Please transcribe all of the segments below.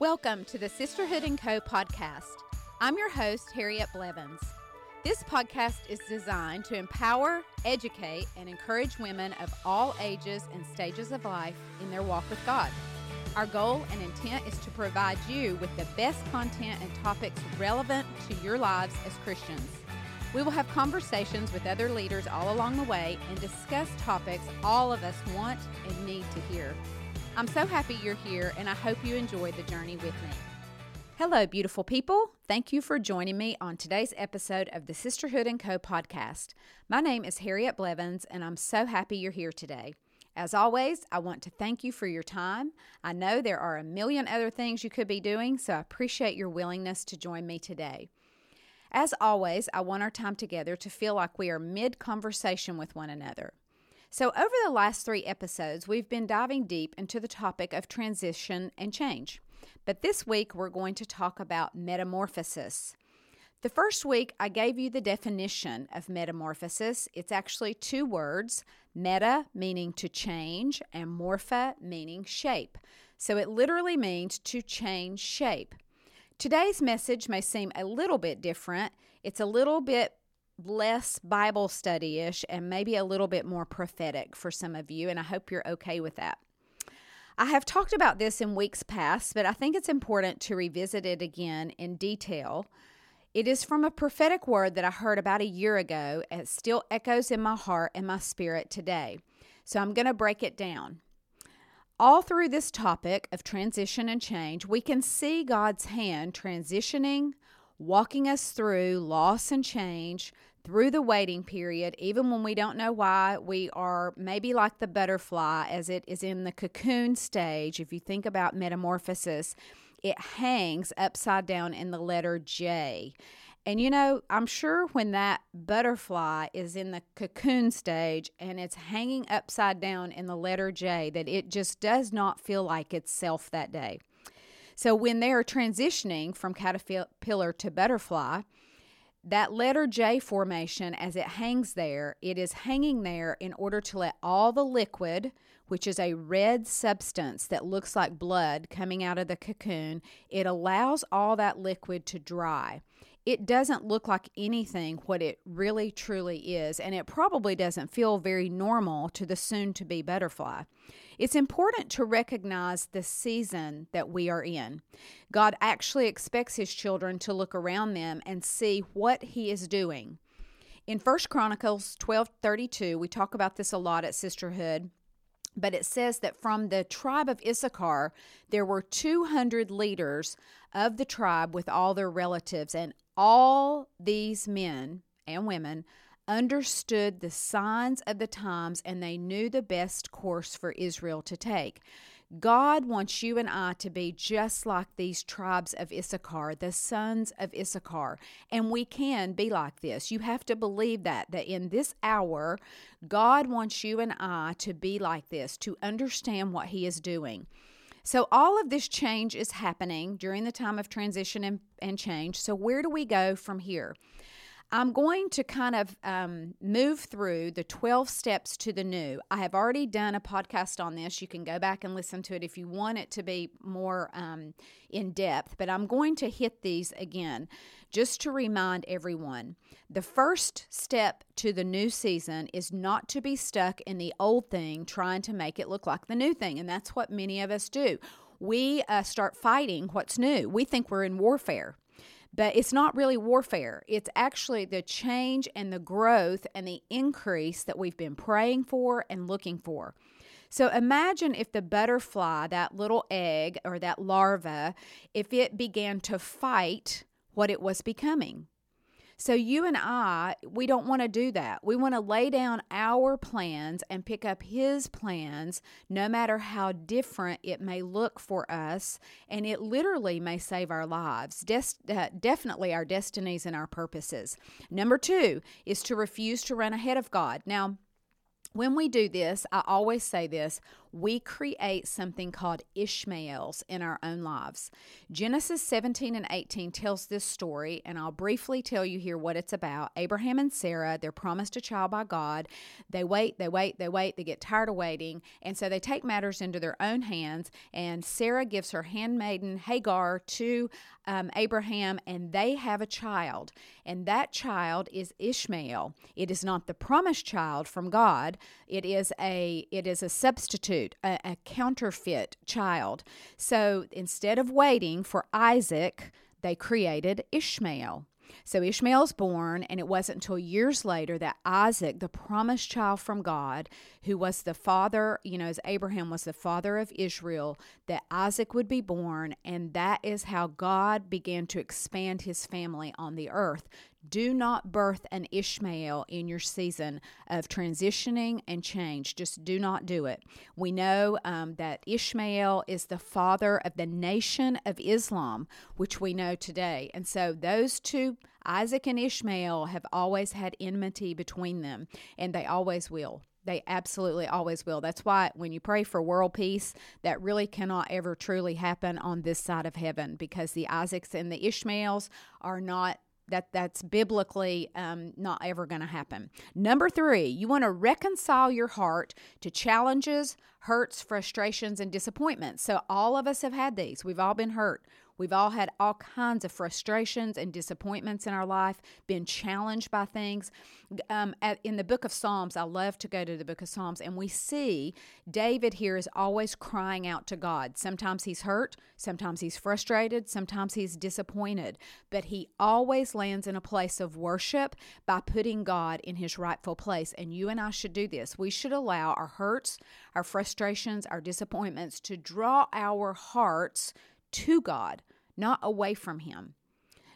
Welcome to the Sisterhood and Co podcast. I'm your host, Harriet Blevins. This podcast is designed to empower, educate, and encourage women of all ages and stages of life in their walk with God. Our goal and intent is to provide you with the best content and topics relevant to your lives as Christians. We will have conversations with other leaders all along the way and discuss topics all of us want and need to hear. I'm so happy you're here, and I hope you enjoy the journey with me. Hello, beautiful people. Thank you for joining me on today's episode of the Sisterhood and Co podcast. My name is Harriet Blevins, and I'm so happy you're here today. As always, I want to thank you for your time. I know there are a million other things you could be doing, so I appreciate your willingness to join me today. As always, I want our time together to feel like we are mid conversation with one another. So, over the last three episodes, we've been diving deep into the topic of transition and change. But this week, we're going to talk about metamorphosis. The first week, I gave you the definition of metamorphosis. It's actually two words meta, meaning to change, and morpha, meaning shape. So it literally means to change shape. Today's message may seem a little bit different. It's a little bit less Bible study ish and maybe a little bit more prophetic for some of you, and I hope you're okay with that. I have talked about this in weeks past, but I think it's important to revisit it again in detail. It is from a prophetic word that I heard about a year ago, and still echoes in my heart and my spirit today. So I'm going to break it down. All through this topic of transition and change, we can see God's hand transitioning, walking us through loss and change, through the waiting period, even when we don't know why, we are maybe like the butterfly as it is in the cocoon stage. If you think about metamorphosis, it hangs upside down in the letter J. And you know, I'm sure when that butterfly is in the cocoon stage and it's hanging upside down in the letter J, that it just does not feel like itself that day. So when they are transitioning from caterpillar to butterfly, that letter J formation, as it hangs there, it is hanging there in order to let all the liquid, which is a red substance that looks like blood coming out of the cocoon, it allows all that liquid to dry it doesn't look like anything what it really truly is, and it probably doesn't feel very normal to the soon to be butterfly. It's important to recognize the season that we are in. God actually expects his children to look around them and see what he is doing. In First Chronicles 12:32, we talk about this a lot at Sisterhood but it says that from the tribe of Issachar, there were 200 leaders of the tribe with all their relatives, and all these men and women understood the signs of the times and they knew the best course for Israel to take. God wants you and I to be just like these tribes of Issachar, the sons of Issachar. And we can be like this. You have to believe that, that in this hour, God wants you and I to be like this, to understand what He is doing. So, all of this change is happening during the time of transition and, and change. So, where do we go from here? I'm going to kind of um, move through the 12 steps to the new. I have already done a podcast on this. You can go back and listen to it if you want it to be more um, in depth, but I'm going to hit these again just to remind everyone. The first step to the new season is not to be stuck in the old thing trying to make it look like the new thing, and that's what many of us do. We uh, start fighting what's new. We think we're in warfare. But it's not really warfare. It's actually the change and the growth and the increase that we've been praying for and looking for. So imagine if the butterfly, that little egg or that larva, if it began to fight what it was becoming. So, you and I, we don't want to do that. We want to lay down our plans and pick up His plans, no matter how different it may look for us. And it literally may save our lives, Des- uh, definitely our destinies and our purposes. Number two is to refuse to run ahead of God. Now, when we do this, I always say this we create something called Ishmaels in our own lives. Genesis 17 and 18 tells this story, and I'll briefly tell you here what it's about. Abraham and Sarah, they're promised a child by God. They wait, they wait, they wait, they get tired of waiting, and so they take matters into their own hands. And Sarah gives her handmaiden Hagar to um, Abraham, and they have a child. And that child is Ishmael. It is not the promised child from God. It is a it is a substitute, a, a counterfeit child. So instead of waiting for Isaac, they created Ishmael. So Ishmael's born, and it wasn't until years later that Isaac, the promised child from God, who was the father, you know, as Abraham was the father of Israel, that Isaac would be born, and that is how God began to expand his family on the earth. Do not birth an Ishmael in your season of transitioning and change. Just do not do it. We know um, that Ishmael is the father of the nation of Islam, which we know today. And so those two, Isaac and Ishmael, have always had enmity between them, and they always will. They absolutely always will. That's why when you pray for world peace, that really cannot ever truly happen on this side of heaven because the Isaacs and the Ishmaels are not that that's biblically um, not ever going to happen. Number three, you want to reconcile your heart to challenges, hurts, frustrations, and disappointments. So all of us have had these. We've all been hurt. We've all had all kinds of frustrations and disappointments in our life, been challenged by things. Um, at, in the book of Psalms, I love to go to the book of Psalms, and we see David here is always crying out to God. Sometimes he's hurt, sometimes he's frustrated, sometimes he's disappointed, but he always lands in a place of worship by putting God in his rightful place. And you and I should do this. We should allow our hurts, our frustrations, our disappointments to draw our hearts to God not away from Him.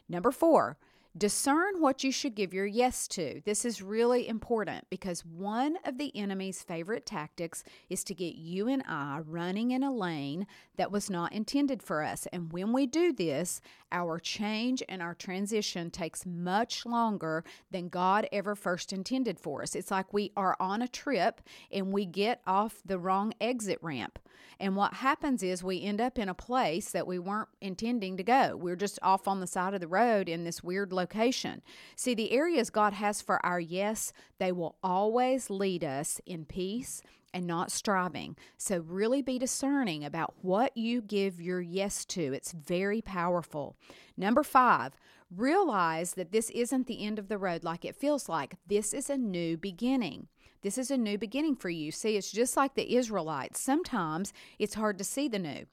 Number four, discern what you should give your yes to. This is really important because one of the enemy's favorite tactics is to get you and I running in a lane that was not intended for us. And when we do this, our change and our transition takes much longer than God ever first intended for us. It's like we are on a trip and we get off the wrong exit ramp. And what happens is we end up in a place that we weren't intending to go. We're just off on the side of the road in this weird location. See, the areas God has for our yes, they will always lead us in peace and not striving. So, really be discerning about what you give your yes to. It's very powerful. Number five, realize that this isn't the end of the road like it feels like. This is a new beginning. This is a new beginning for you. See, it's just like the Israelites. Sometimes it's hard to see the new.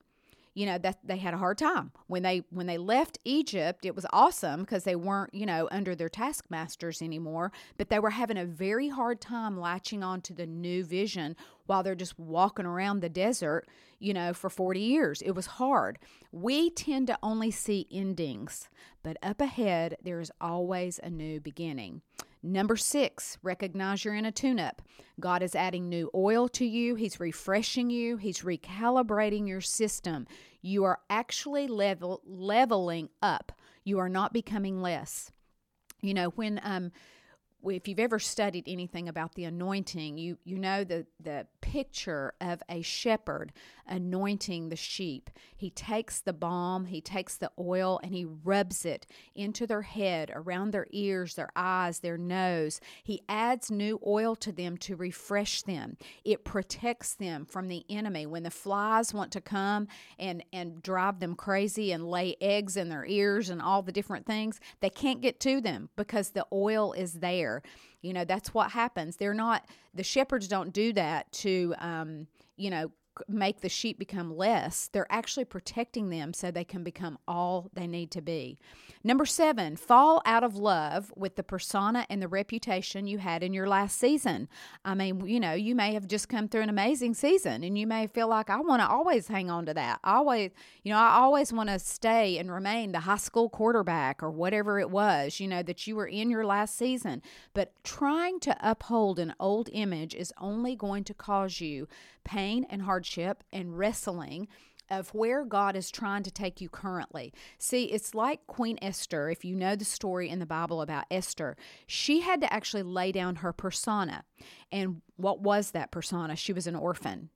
You know that they had a hard time. When they when they left Egypt it was awesome because they weren't you know under their taskmasters anymore but they were having a very hard time latching on to the new vision while they're just walking around the desert you know for 40 years. It was hard. We tend to only see endings but up ahead there is always a new beginning Number six, recognize you're in a tune up. God is adding new oil to you, He's refreshing you, He's recalibrating your system. You are actually level, leveling up, you are not becoming less. You know, when um, if you've ever studied anything about the anointing, you you know the the picture of a shepherd anointing the sheep. He takes the balm, he takes the oil, and he rubs it into their head, around their ears, their eyes, their nose. He adds new oil to them to refresh them. It protects them from the enemy. When the flies want to come and, and drive them crazy and lay eggs in their ears and all the different things, they can't get to them because the oil is there. You know, that's what happens. They're not, the shepherds don't do that to, um, you know, make the sheep become less. They're actually protecting them so they can become all they need to be. Number seven, fall out of love with the persona and the reputation you had in your last season. I mean, you know, you may have just come through an amazing season and you may feel like, I want to always hang on to that. Always, you know, I always want to stay and remain the high school quarterback or whatever it was, you know, that you were in your last season. But trying to uphold an old image is only going to cause you pain and hardship and wrestling of where God is trying to take you currently. See, it's like Queen Esther. If you know the story in the Bible about Esther, she had to actually lay down her persona. And what was that persona? She was an orphan.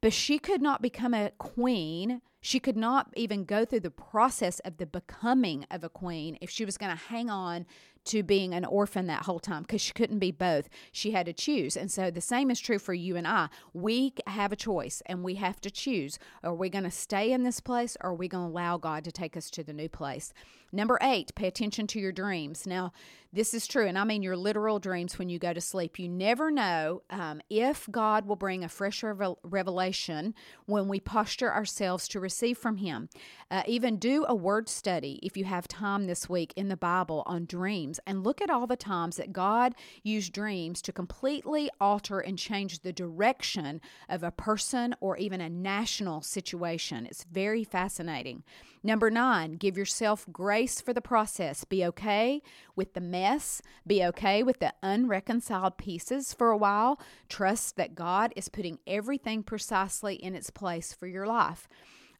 but she could not become a queen. She could not even go through the process of the becoming of a queen if she was going to hang on to being an orphan that whole time because she couldn't be both. She had to choose. And so the same is true for you and I. We have a choice and we have to choose. Are we going to stay in this place or are we going to allow God to take us to the new place? Number eight, pay attention to your dreams. Now, this is true, and I mean your literal dreams when you go to sleep. You never know um, if God will bring a fresh revel- revelation when we posture ourselves to receive from Him. Uh, even do a word study if you have time this week in the Bible on dreams and look at all the times that God used dreams to completely alter and change the direction of a person or even a national situation. It's very fascinating. Number nine, give yourself grace for the process. Be okay with the mess. Be okay with the unreconciled pieces for a while. Trust that God is putting everything precisely in its place for your life.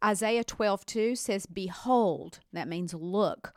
Isaiah 12, 2 says, Behold, that means look.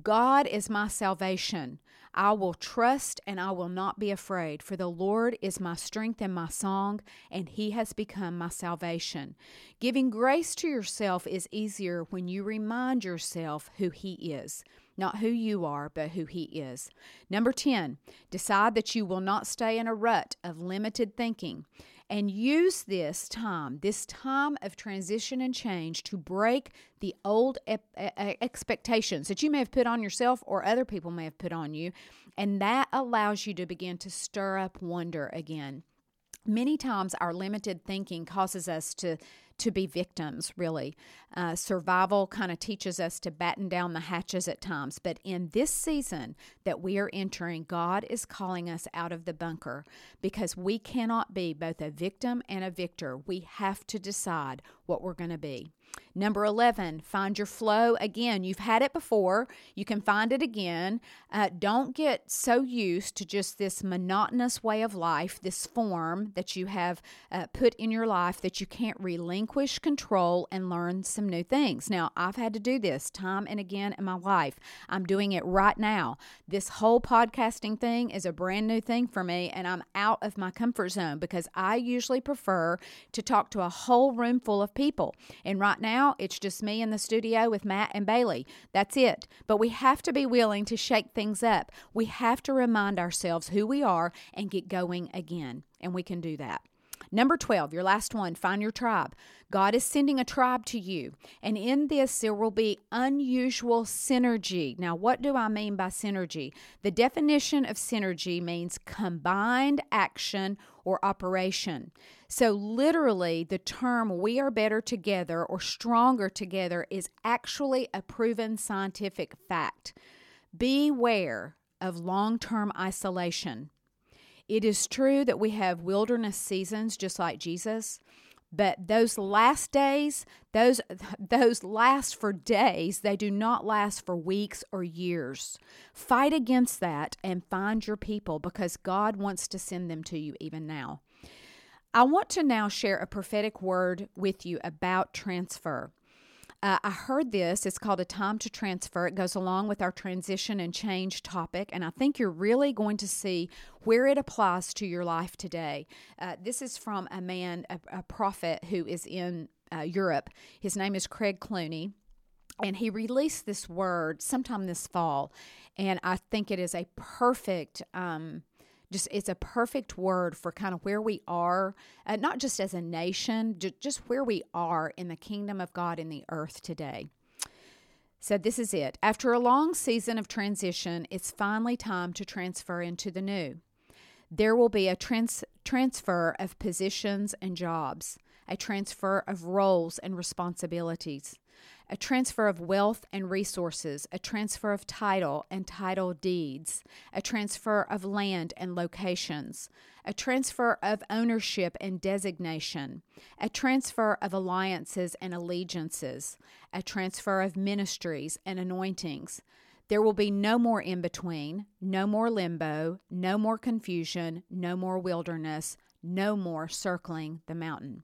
God is my salvation. I will trust and I will not be afraid, for the Lord is my strength and my song, and He has become my salvation. Giving grace to yourself is easier when you remind yourself who He is. Not who you are, but who He is. Number 10, decide that you will not stay in a rut of limited thinking and use this time, this time of transition and change, to break the old expectations that you may have put on yourself or other people may have put on you. And that allows you to begin to stir up wonder again. Many times, our limited thinking causes us to to be victims, really. Uh, survival kind of teaches us to batten down the hatches at times. But in this season that we are entering, God is calling us out of the bunker because we cannot be both a victim and a victor. We have to decide what we're going to be. Number 11, find your flow. Again, you've had it before. You can find it again. Uh, don't get so used to just this monotonous way of life, this form that you have uh, put in your life that you can't relinquish control and learn some new things. Now, I've had to do this time and again in my life. I'm doing it right now. This whole podcasting thing is a brand new thing for me, and I'm out of my comfort zone because I usually prefer to talk to a whole room full of people. And right now, it's just me in the studio with Matt and Bailey. That's it. But we have to be willing to shake things up. We have to remind ourselves who we are and get going again. And we can do that. Number 12, your last one, find your tribe. God is sending a tribe to you. And in this, there will be unusual synergy. Now, what do I mean by synergy? The definition of synergy means combined action or operation. So, literally, the term we are better together or stronger together is actually a proven scientific fact. Beware of long term isolation. It is true that we have wilderness seasons just like Jesus, but those last days, those those last for days, they do not last for weeks or years. Fight against that and find your people because God wants to send them to you even now. I want to now share a prophetic word with you about transfer. Uh, I heard this. It's called A Time to Transfer. It goes along with our transition and change topic, and I think you're really going to see where it applies to your life today. Uh, this is from a man, a, a prophet who is in uh, Europe. His name is Craig Cooney and he released this word sometime this fall and i think it is a perfect um, just it's a perfect word for kind of where we are, uh, not just as a nation, just where we are in the kingdom of God in the earth today. So, this is it. After a long season of transition, it's finally time to transfer into the new. There will be a trans- transfer of positions and jobs, a transfer of roles and responsibilities a transfer of wealth and resources, a transfer of title and title deeds, a transfer of land and locations, a transfer of ownership and designation, a transfer of alliances and allegiances, a transfer of ministries and anointings. There will be no more in between, no more limbo, no more confusion, no more wilderness, no more circling the mountain.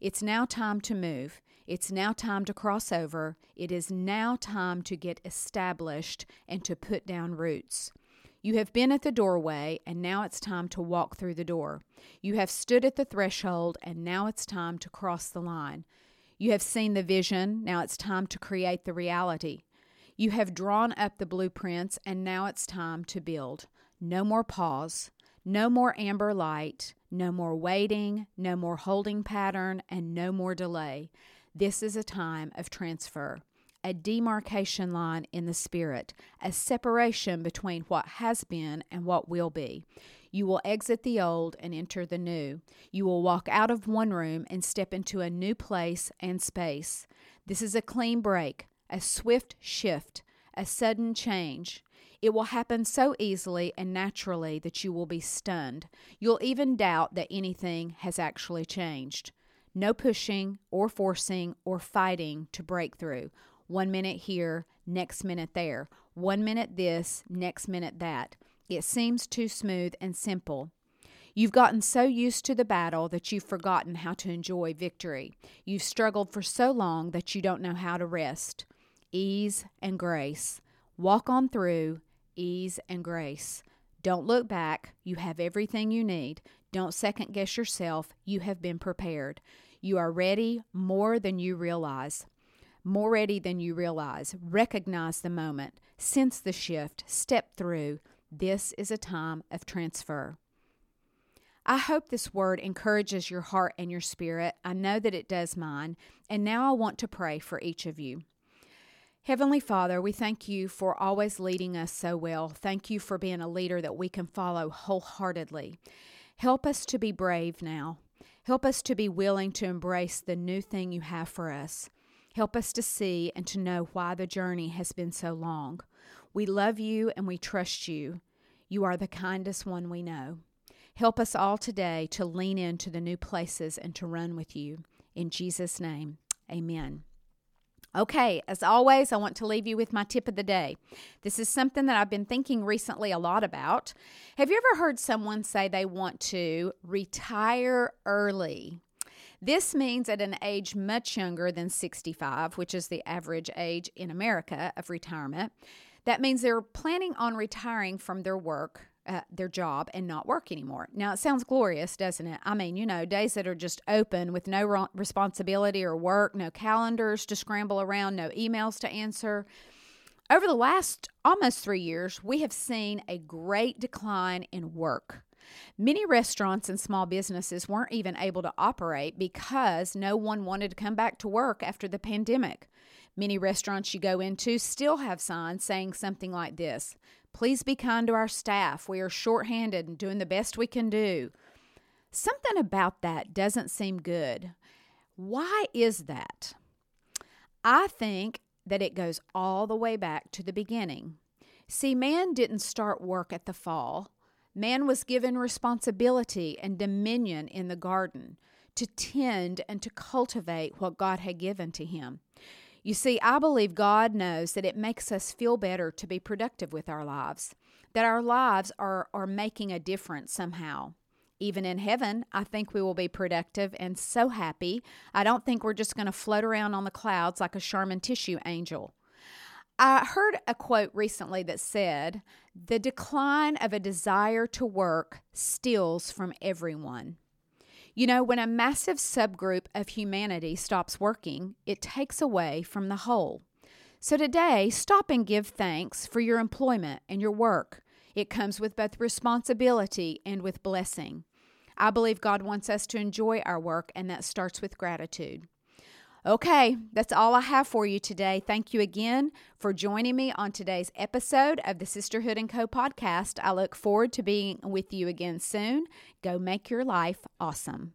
It's now time to move. It's now time to cross over. It is now time to get established and to put down roots. You have been at the doorway, and now it's time to walk through the door. You have stood at the threshold, and now it's time to cross the line. You have seen the vision, now it's time to create the reality. You have drawn up the blueprints, and now it's time to build. No more pause, no more amber light, no more waiting, no more holding pattern, and no more delay. This is a time of transfer a demarcation line in the spirit, a separation between what has been and what will be. You will exit the old and enter the new. You will walk out of one room and step into a new place and space. This is a clean break, a swift shift, a sudden change. It will happen so easily and naturally that you will be stunned. You'll even doubt that anything has actually changed. No pushing or forcing or fighting to break through. One minute here, next minute there. One minute this, next minute that. It seems too smooth and simple. You've gotten so used to the battle that you've forgotten how to enjoy victory. You've struggled for so long that you don't know how to rest. Ease and grace. Walk on through, ease and grace. Don't look back. You have everything you need. Don't second guess yourself. You have been prepared. You are ready more than you realize more ready than you realize. Recognize the moment, sense the shift, step through. This is a time of transfer. I hope this word encourages your heart and your spirit. I know that it does mine. And now I want to pray for each of you. Heavenly Father, we thank you for always leading us so well. Thank you for being a leader that we can follow wholeheartedly. Help us to be brave now. Help us to be willing to embrace the new thing you have for us. Help us to see and to know why the journey has been so long. We love you and we trust you. You are the kindest one we know. Help us all today to lean into the new places and to run with you. In Jesus' name, amen. Okay, as always, I want to leave you with my tip of the day. This is something that I've been thinking recently a lot about. Have you ever heard someone say they want to retire early? This means at an age much younger than 65, which is the average age in America of retirement. That means they're planning on retiring from their work, uh, their job, and not work anymore. Now, it sounds glorious, doesn't it? I mean, you know, days that are just open with no responsibility or work, no calendars to scramble around, no emails to answer. Over the last almost three years, we have seen a great decline in work. Many restaurants and small businesses weren't even able to operate because no one wanted to come back to work after the pandemic. Many restaurants you go into still have signs saying something like this Please be kind to our staff. We are shorthanded and doing the best we can do. Something about that doesn't seem good. Why is that? I think that it goes all the way back to the beginning. See, man didn't start work at the fall. Man was given responsibility and dominion in the garden to tend and to cultivate what God had given to him. You see, I believe God knows that it makes us feel better to be productive with our lives, that our lives are, are making a difference somehow. Even in heaven, I think we will be productive and so happy. I don't think we're just going to float around on the clouds like a Charmin tissue angel. I heard a quote recently that said, The decline of a desire to work steals from everyone. You know, when a massive subgroup of humanity stops working, it takes away from the whole. So today, stop and give thanks for your employment and your work. It comes with both responsibility and with blessing. I believe God wants us to enjoy our work, and that starts with gratitude. Okay, that's all I have for you today. Thank you again for joining me on today's episode of the Sisterhood and Co podcast. I look forward to being with you again soon. Go make your life awesome.